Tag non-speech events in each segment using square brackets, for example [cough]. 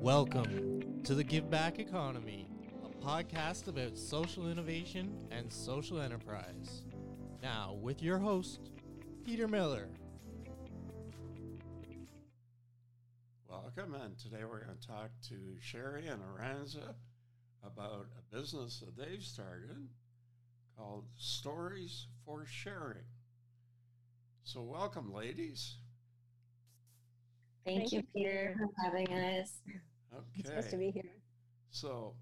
Welcome to the Give Back Economy, a podcast about social innovation and social enterprise. Now, with your host, Peter Miller. Welcome, and today we're going to talk to Sheri and Aranza about a business that they've started called Stories for Sharing. So, welcome, ladies. Thank, Thank you, you, Peter, for having us. Okay. It's nice to be here. So,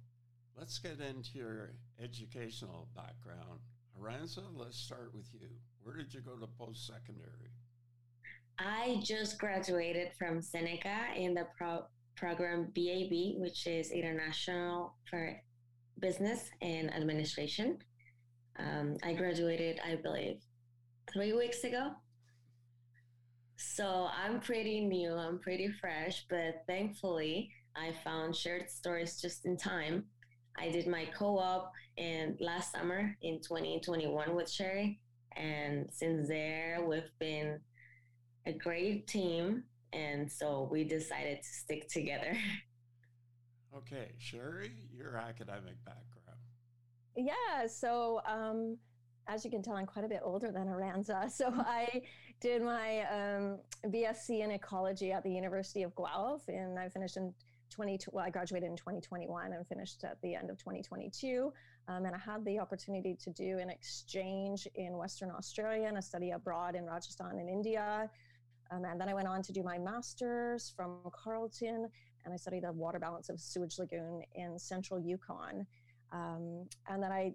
let's get into your educational background. Aranza, let's start with you. Where did you go to post secondary? I just graduated from Seneca in the pro- program BAB, which is International for Business and Administration. Um, I graduated, I believe, three weeks ago. So I'm pretty new, I'm pretty fresh, but thankfully I found shared stories just in time. I did my co-op in last summer in 2021 with Sheri, and since there we've been a great team, and so we decided to stick together. [laughs] Okay, Sheri, your academic background. Yeah, so um, as you can tell, I'm quite a bit older than Aranza. [laughs] So I did my um, BSc in ecology at the University of Guelph, and I finished in 20. Well, I graduated in 2021 and finished at the end of 2022. Um, and I had the opportunity to do an exchange in Western Australia and a study abroad in Rajasthan in India. Um, and then I went on to do my master's from Carleton, and I studied the water balance of sewage lagoon in central Yukon. Um, and then I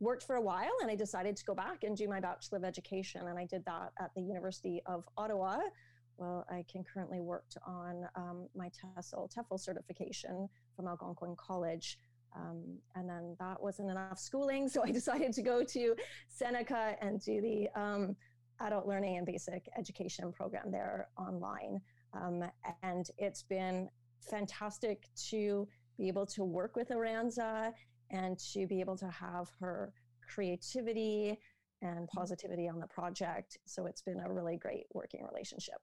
worked for a while and I decided to go back and do my Bachelor of Education. And I did that at the University of Ottawa. Well, I concurrently worked on um, my TESOL, TEFL certification from Algonquin College. Um, and then that wasn't enough schooling. [laughs] So I decided to go to Seneca and do the um, adult learning and basic education program there online. Um, and it's been fantastic to be able to work with Aranza and to be able to have her creativity and positivity on the project. So it's been a really great working relationship.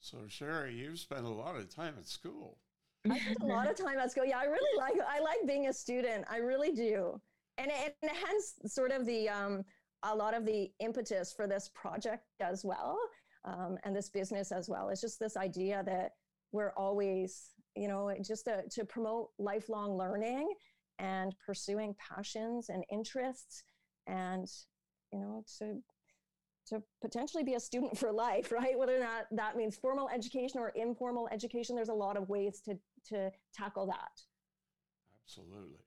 So, Sheri, you've spent a lot of time at school. I spent a lot of time at school. Yeah, I really like I like being a student. I really do, and, and hence sort of the um, a lot of the impetus for this project as well, um, and this business as well. It's just this idea that we're always, you know, just to, to promote lifelong learning and pursuing passions and interests, and you know, to to potentially be a student for life, [laughs] right? Whether or not that means formal education or informal education, there's a lot of ways to to tackle that. Absolutely.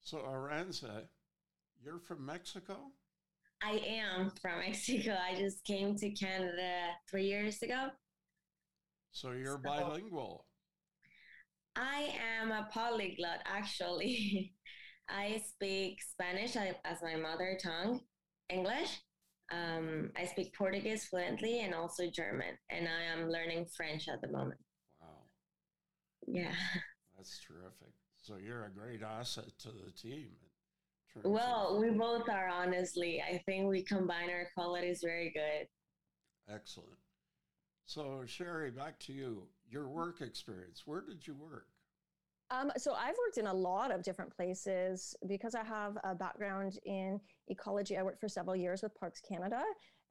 So, Aranza, you're from Mexico? I am from Mexico. I just came to Canada three years ago. So, you're So- bilingual. I am a polyglot, actually. [laughs] I speak Spanish as my mother tongue, English. Um, I speak Portuguese fluently and also German, and I am learning French at the moment. Wow, Yeah. that's terrific. So, you're a great asset to the team. Well, we both are, honestly. I think we combine our qualities very good. excellent. So, Sheri, back to you. Your work experience. Where did you work? Um, so I've worked in a lot of different places because I have a background in ecology. I worked for several years with Parks Canada,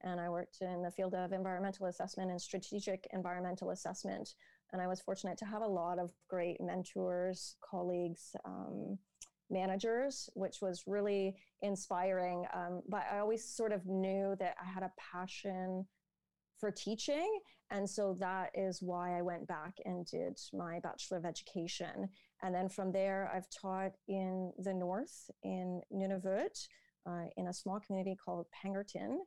and I worked in the field of environmental assessment and strategic environmental assessment. And I was fortunate to have a lot of great mentors, colleagues, um, managers, which was really inspiring. Um, but I always sort of knew that I had a passion for teaching. And so that is why I went back and did my Bachelor of Education. And then from there, I've taught in the north in Nunavut, uh, in a small community called Pangnirtung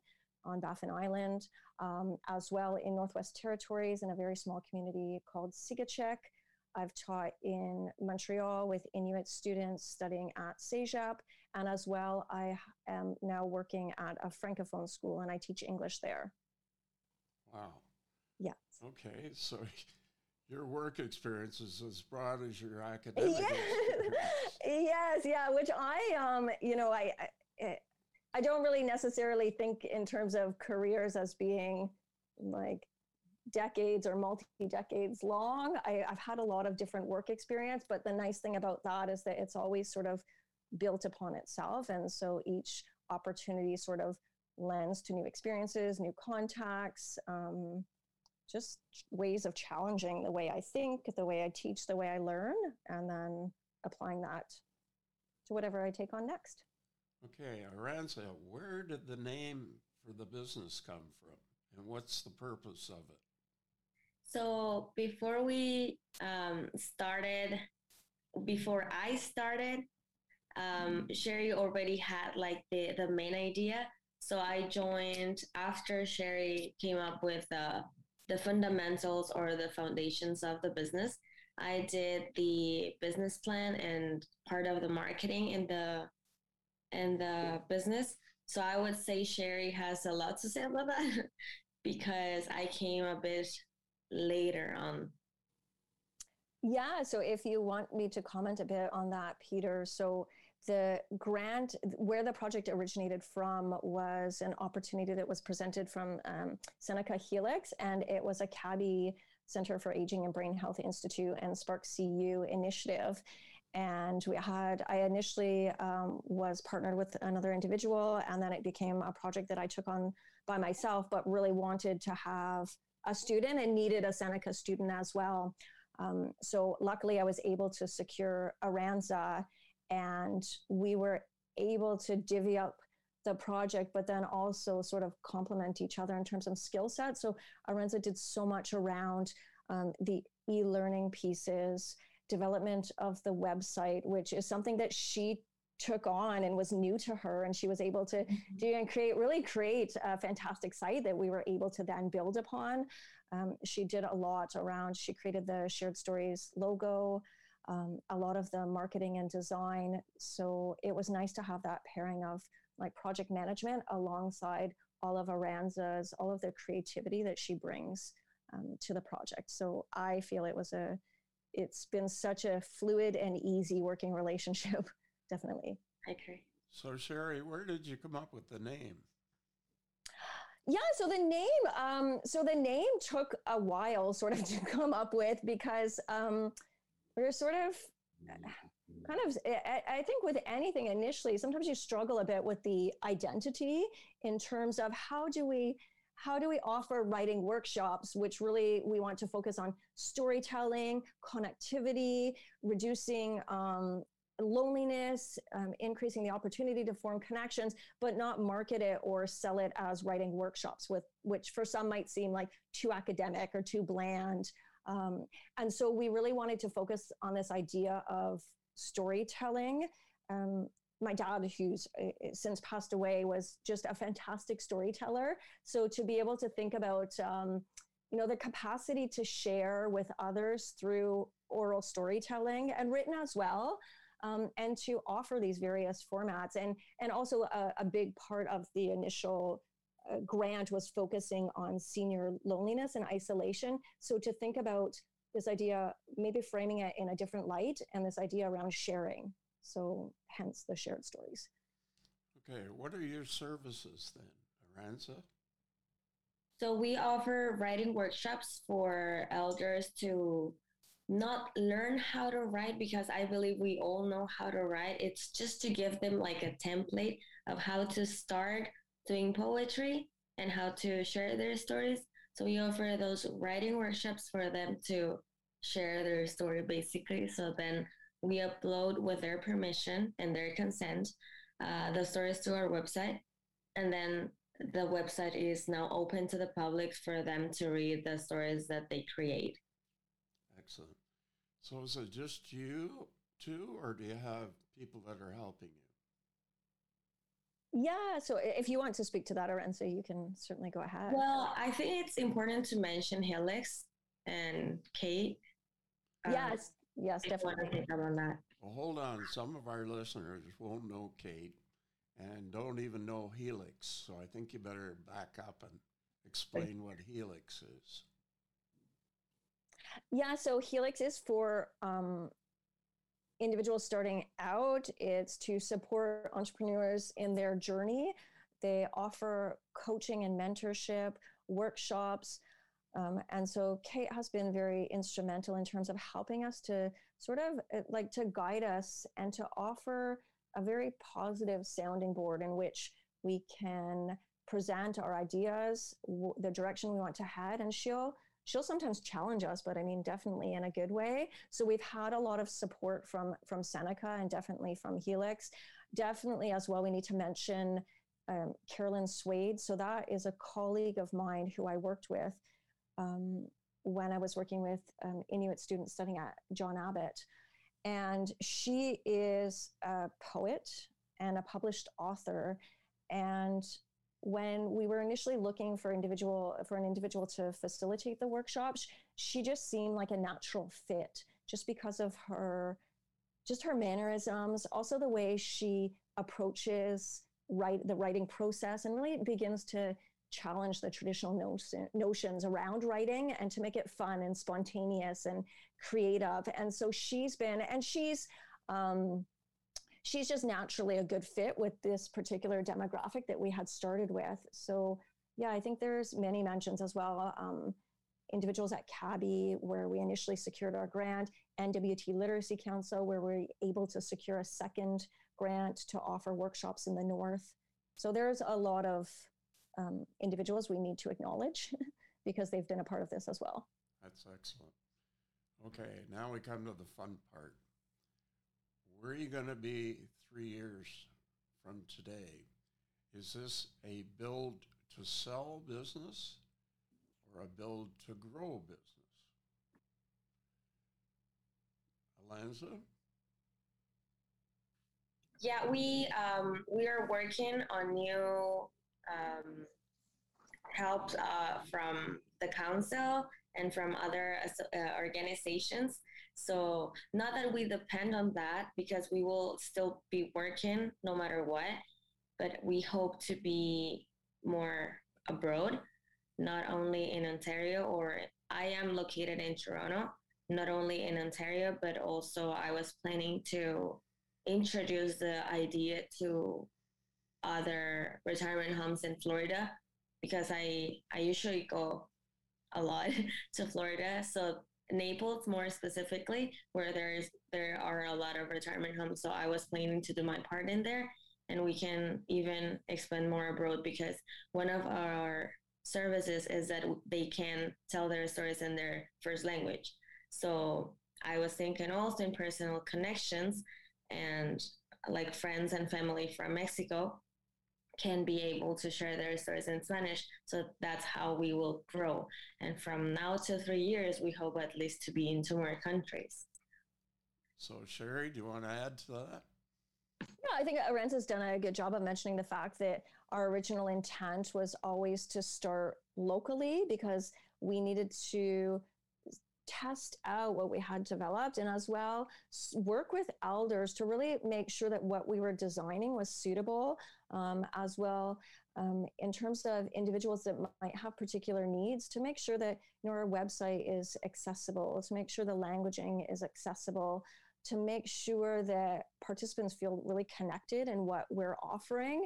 on Baffin Island, um, as well in Northwest Territories in a very small community called Tsiigehtchic. I've taught in Montreal with Inuit students studying at CEGEP, and as well, I am now working at a francophone school and I teach English there. Wow. Yes. Okay. So, [laughs] your work experience is as broad as your academic Yes, experience. [laughs] yes, yeah. Which I, um, you know, I, I, I don't really necessarily think in terms of careers as being like decades or multi decades long. I, have had a lot of different work experience, but the nice thing about that is that it's always sort of built upon itself. And so each opportunity sort of lends to new experiences, new contacts, um, just ways of challenging the way I think, the way I teach, the way I learn, and then applying that to whatever I take on next. Okay, Aranza, where did the name for the business come from and what's the purpose of it? So before we um, started, before I started, um, Sheri already had like the, the main idea. So I joined after Sheri came up with the, the fundamentals or the foundations of the business. I did the business plan and part of the marketing in the in the business. So I would say Sheri has a lot to say about that [laughs] because I came a bit later on. Yeah, so if you want me to comment a bit on that, Peter. So the grant, where the project originated from, was an opportunity that was presented from um, Seneca Helix, and it was a CABHI Center for Aging and Brain Health Institute and Spark CU initiative. And we had, I initially um, was partnered with another individual, and then it became a project that I took on by myself, but really wanted to have a student and needed a Seneca student as well. Um, so luckily, I was able to secure Aranza, and we were able to divvy up the project, but then also sort of complement each other in terms of skill set. So Aranza did so much around um, the e-learning pieces, development of the website, which is something that she took on and was new to her and she was able to mm-hmm. do and create really create a fantastic site that we were able to then build upon um, she did a lot around she created the shared stories logo um, a lot of the marketing and design so it was nice to have that pairing of like project management alongside all of aranza's all of the creativity that she brings um, to the project so i feel it was a it's been such a fluid and easy working relationship [laughs] definitely. I agree. So, Sheri, where did you come up with the name? Yeah, so the name, um, so the name took a while sort of [laughs] to come up with because um, we are sort of kind of, I, I think with anything initially, sometimes you struggle a bit with the identity in terms of how do we how do we offer writing workshops which really we want to focus on storytelling connectivity reducing um, loneliness, um, increasing the opportunity to form connections, but not market it or sell it as writing workshops, with which for some might seem like too academic or too bland. Um, and so we really wanted to focus on this idea of storytelling. Um, my dad, who's uh, since passed away, was just a fantastic storyteller. So to be able to think about, um, you know, the capacity to share with others through oral storytelling and written as well um, and to offer these various formats. And, and also a, a big part of the initial grant was focusing on senior loneliness and isolation. So to think about this idea, maybe framing it in a different light, and this idea around sharing. So hence the shared stories. Okay, what are your services then, Aranza? So we offer writing workshops for elders to not learn how to write because I believe we all know how to write. It's just to give them like a template of how to start doing poetry and how to share their stories. So we offer those writing workshops for them to share their story basically. So then we upload with their permission and their consent uh, the stories to our website. And then the website is now open to the public for them to read the stories that they create. Excellent. So is it just you two, or do you have people that are helping you? Yeah, so if you want to speak to that, Aranza, you can certainly go ahead. Well, I think it's important to mention Helix and Kate. Um, yes, yes, definitely. On that. Well, hold on. Some of our listeners won't know Kate and don't even know Helix. So I think you better back up and explain what Helix is. Yeah, so Helix is for um, individuals starting out. It's to support entrepreneurs in their journey. They offer coaching and mentorship, workshops, Um, and so Kate has been very instrumental in terms of helping us to sort of uh, like to guide us and to offer a very positive sounding board in which we can present our ideas, the direction we want to head, and she'll she'll sometimes challenge us, but I mean definitely in a good way. So we've had a lot of support from from Seneca and definitely from Helix. Definitely as well, we need to mention um, Carolyn Swade. So that is a colleague of mine who I worked with um, when I was working with um, Inuit students studying at John Abbott. And she is a poet and a published author. And when we were initially looking for individual for an individual to facilitate the workshops, she just seemed like a natural fit just because of her just her mannerisms, also the way she approaches write the writing process and really begins to challenge the traditional notion, notions around writing and to make it fun and spontaneous and creative. And so she's been, and she's, um, she's just naturally a good fit with this particular demographic that we had started with. So yeah, I think there's many mentions as well. Um, individuals at CABHI, where we initially secured our grant, NWT Literacy Council, where we're able to secure a second grant to offer workshops in the North. So there's a lot of um, individuals we need to acknowledge [laughs] because they've been a part of this as well. That's excellent. Okay, now we come to the fun part. Where are you going to be three years from today? Is this a build to sell business or a build to grow business? Alanza? Yeah, we um, we are working on new um, help uh, from the council and from other uh, organizations. So not that we depend on that because we will still be working no matter what, but we hope to be more abroad, not only in Ontario or I am located in Toronto, not only in Ontario, but also I was planning to introduce the idea to other retirement homes in Florida because I I usually go a lot [laughs] to Florida. So Naples more specifically, where there's there are a lot of retirement homes. So I was planning to do my part in there and we can even expand more abroad because one of our services is that they can tell their stories in their first language. So I was thinking also in personal connections and like friends and family from Mexico can be able to share their stories in Spanish. So that's how we will grow. And from now to three years, we hope at least to be in two more countries. So, Sheri, do you want to add to that? No, I think Aranza's done a good job of mentioning the fact that our original intent was always to start locally because we needed to test out what we had developed and as well work with elders to really make sure that what we were designing was suitable um, as well um, in terms of individuals that might have particular needs to make sure that you know, our website is accessible to make sure the languaging is accessible to make sure that participants feel really connected in what we're offering.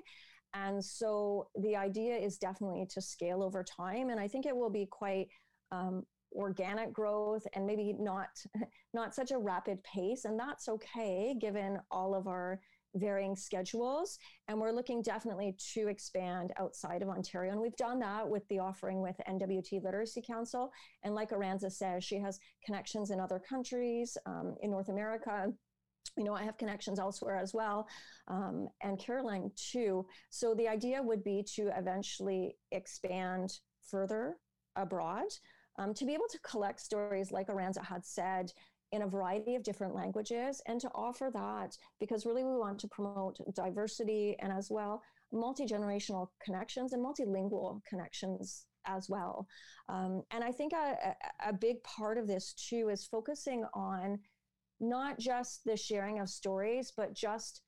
And so the idea is definitely to scale over time and i think it will be quite um, organic growth and maybe not [laughs] not such a rapid pace and that's okay given all of our varying schedules and we're looking definitely to expand outside of ontario. And we've done that with the offering with nwt literacy council. And like aranza says she has connections in other countries um, in north america. You know, I have connections elsewhere as well, um, and Caroline too. So the idea would be to eventually expand further abroad um, to be able to collect stories like Aranza had said in a variety of different languages and to offer that because really we want to promote diversity and as well multi-generational connections and multilingual connections as well. Um, and I think a, a, big part of this too is focusing on not just the sharing of stories, but just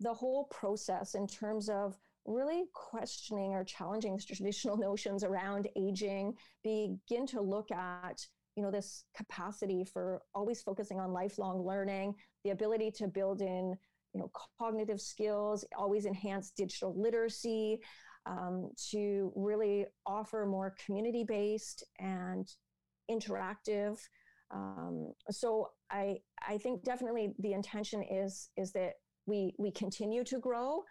the whole process in terms of really questioning or challenging traditional [laughs] notions around aging, begin to look at you know this capacity for always focusing on lifelong learning, the ability to build in you know cognitive skills, always enhance digital literacy. um, to really offer more community based and interactive. Um, so I I think definitely the intention is is that we we continue to grow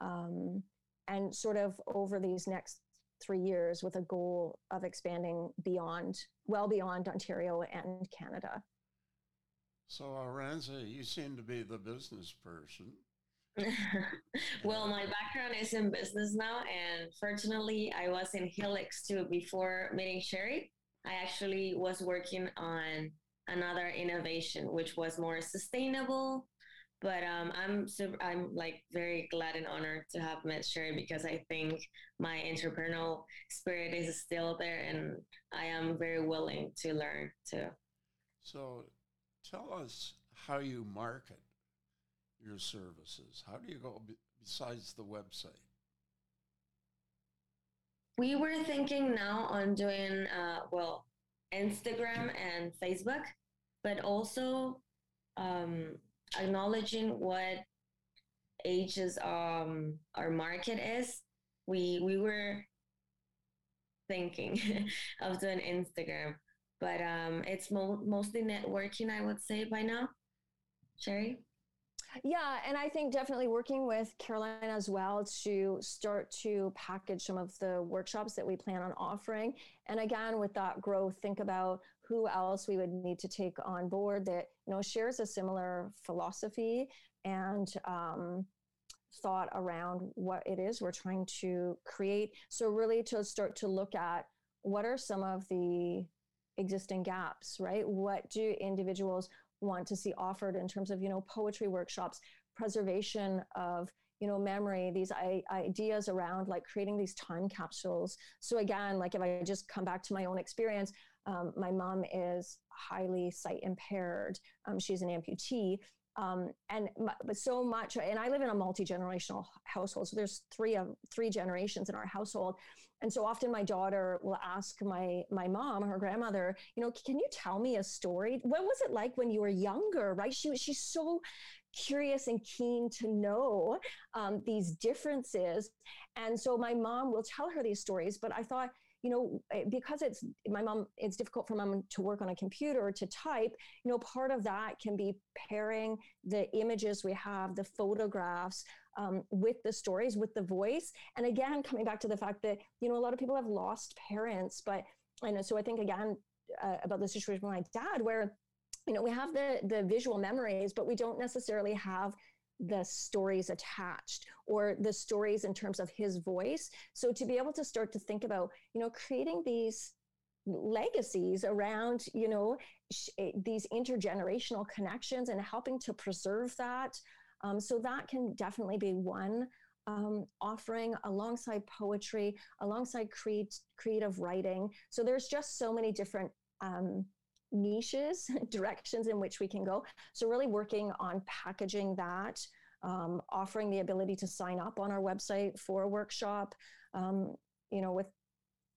um, and sort of over these next three years with a goal of expanding beyond well beyond Ontario and Canada. So Aranza, you seem to be the business person. [laughs] well, my background is in business now, and fortunately, I was in Helix too before meeting Sheri. I actually was working on another innovation, which was more sustainable. But um, I'm super, I'm like very glad and honored to have met Sheri because I think my entrepreneurial spirit is still there, and I am very willing to learn too. So, tell us how you market your services? How do you go besides the website? We were thinking now on doing, uh, well, Instagram and Facebook, but also um, acknowledging what ages um, our market is. We we were thinking [laughs] of doing Instagram, but um, it's mo- mostly networking, I would say by now. Sheri. Yeah, and I think definitely working with Caroline as well to start to package some of the workshops that we plan on offering. And again, with that growth, think about who else we would need to take on board that you know shares a similar philosophy and um, thought around what it is we're trying to create. So really to start to look at what are some of the existing gaps, right? What do individuals want to see offered in terms of you know poetry workshops preservation of you know memory these I- ideas around like creating these time capsules so again like if i just come back to my own experience um, my mom is highly sight impaired. Um, she's an amputee. Um, and but so much and i live in a multi-generational household so there's three of three generations in our household. And so often my daughter will ask my my mom her grandmother you know can you tell me a story? What was it like when you were younger? Right? She she's so curious and keen to know um, these differences. And so my mom will tell her these stories but i thought you know, eh, because it's my mom, it's difficult for mom to work on a computer to type, you know, part of that can be pairing the images we have, the photographs um, with the stories, with the voice. And again, coming back to the fact that, you know, a lot of people have lost parents, but know, so I think again, uh, about the situation with my dad, where, you know, we have the, the visual memories, but we don't necessarily have the stories attached or the stories in terms of his voice. So to be able to start to think about, you know, creating these legacies around, you know, sh- eh, these intergenerational connections and helping to preserve that. Um, so that can definitely be one um, offering alongside poetry, alongside create, creative writing. So there's just so many different um, niches, [laughs] directions in which we can go. So, really working on packaging that, um, offering the ability to sign up on our website for a workshop. Um, you know, with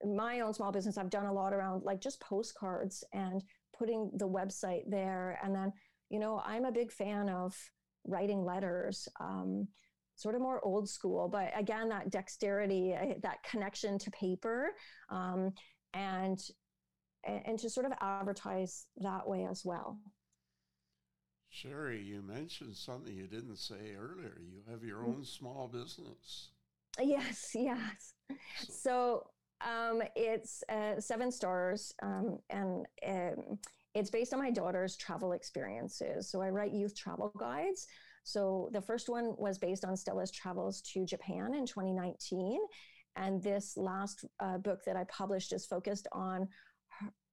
my own small business, I've done a lot around like just postcards and putting the website there. And then, you know, I'm a big fan of writing letters. Um, sort of more old school, but again, that dexterity, eh, that connection to paper, um, and and, and to sort of advertise that way as well. Sheri, you mentioned something you didn't say earlier. You have your own small business. Yes, yes. So um, it's uh, seven stars, um, and um, it's based on my daughter's travel experiences. So I write youth travel guides. So the first one was based on Stella's travels to Japan in 2019. And this last uh, book that I published is focused on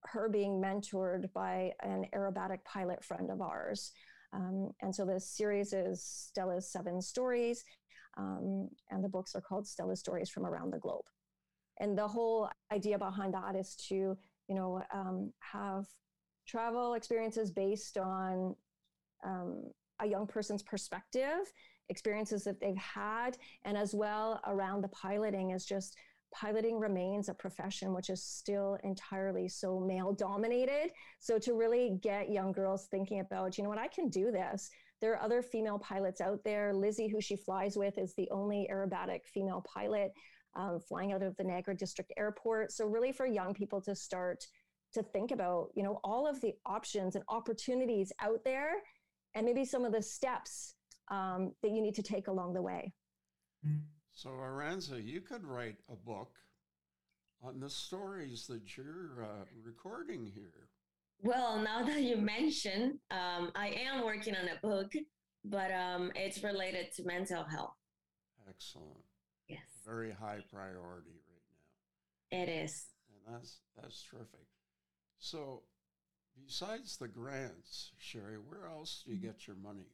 her being mentored by an aerobatic pilot friend of ours. Um, and so the series is Stella's Seven Stories, um, and the books are called Stella's Stories from Around the Globe. And the whole idea behind that is to, you know, um, have travel experiences based on um, a young person's perspective, experiences that they've had, and as well around the piloting is just piloting remains a profession which is still entirely so male dominated. So to really get young girls thinking about, you know what, I can do this. There are other female pilots out there. Lizzie, who she flies with, is the only aerobatic female pilot. um, flying out of the Niagara District Airport. So really for young people to start to think about, you know, all of the options and opportunities out there, and maybe some of the steps um, that you need to take along the way. So, Aranza, you could write a book on the stories that you're uh, recording here. Well, now that you mention, um, I am working on a book, but um, it's related to mental health. Excellent. Yes, Very high priority right now. it is. And that's that's terrific. So, besides the grants, Sheri, where else do you get your money?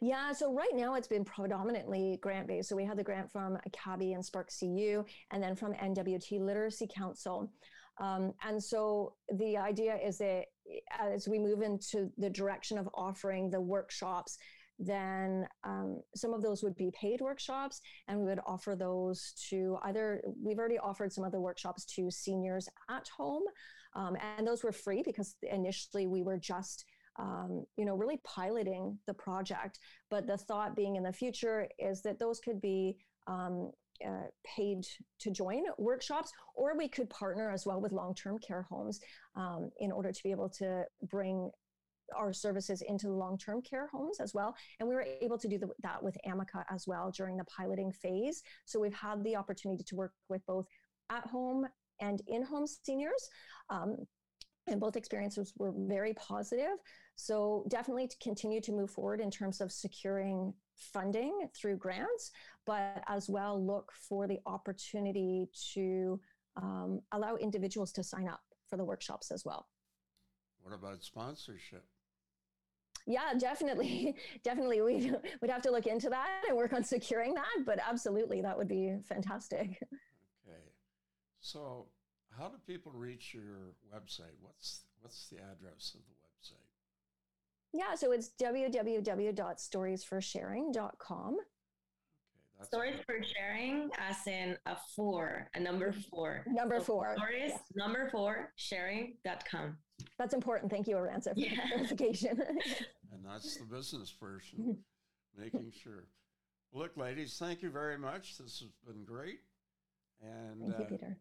Yeah, so right now it's been predominantly grant based. So we had the grant from CABHI and Spark CU, and then from NWT Literacy Council. Um, and so the idea is that as we move into the direction of offering the workshops, then um, some of those would be paid workshops, and we would offer those to either, we've already offered some of the workshops to seniors at home, um, and those were free because initially we were just um, you know, really piloting the project. But the thought being in the future is that those could be um, uh, paid to join workshops, or we could partner as well with long term care homes um, in order to be able to bring our services into long term care homes as well. And we were able to do the, that with Amica as well during the piloting phase. So we've had the opportunity to work with both at home and in home seniors. Um, and both experiences were very positive. So definitely to continue to move forward in terms of securing funding through grants, but as well look for the opportunity to um, allow individuals to sign up for the workshops as well. What about sponsorship? Yeah, definitely. [laughs] definitely. We [laughs] would have to look into that and work on securing that, but absolutely, that would be fantastic. [laughs] Okay. So, how do people reach your website? What's what's the address of the website? Yeah, so it's www.storiesforsharing.com. Okay, that's Stories for sharing, as in a four, a number four. Number So four. Stories, Yeah. number four, sharing.com. That's important. Thank you, Aranza, for the Yeah. clarification. [laughs] and that's the business person, making sure. Look, ladies, thank you very much. This has been great. And Thank you, uh, Peter.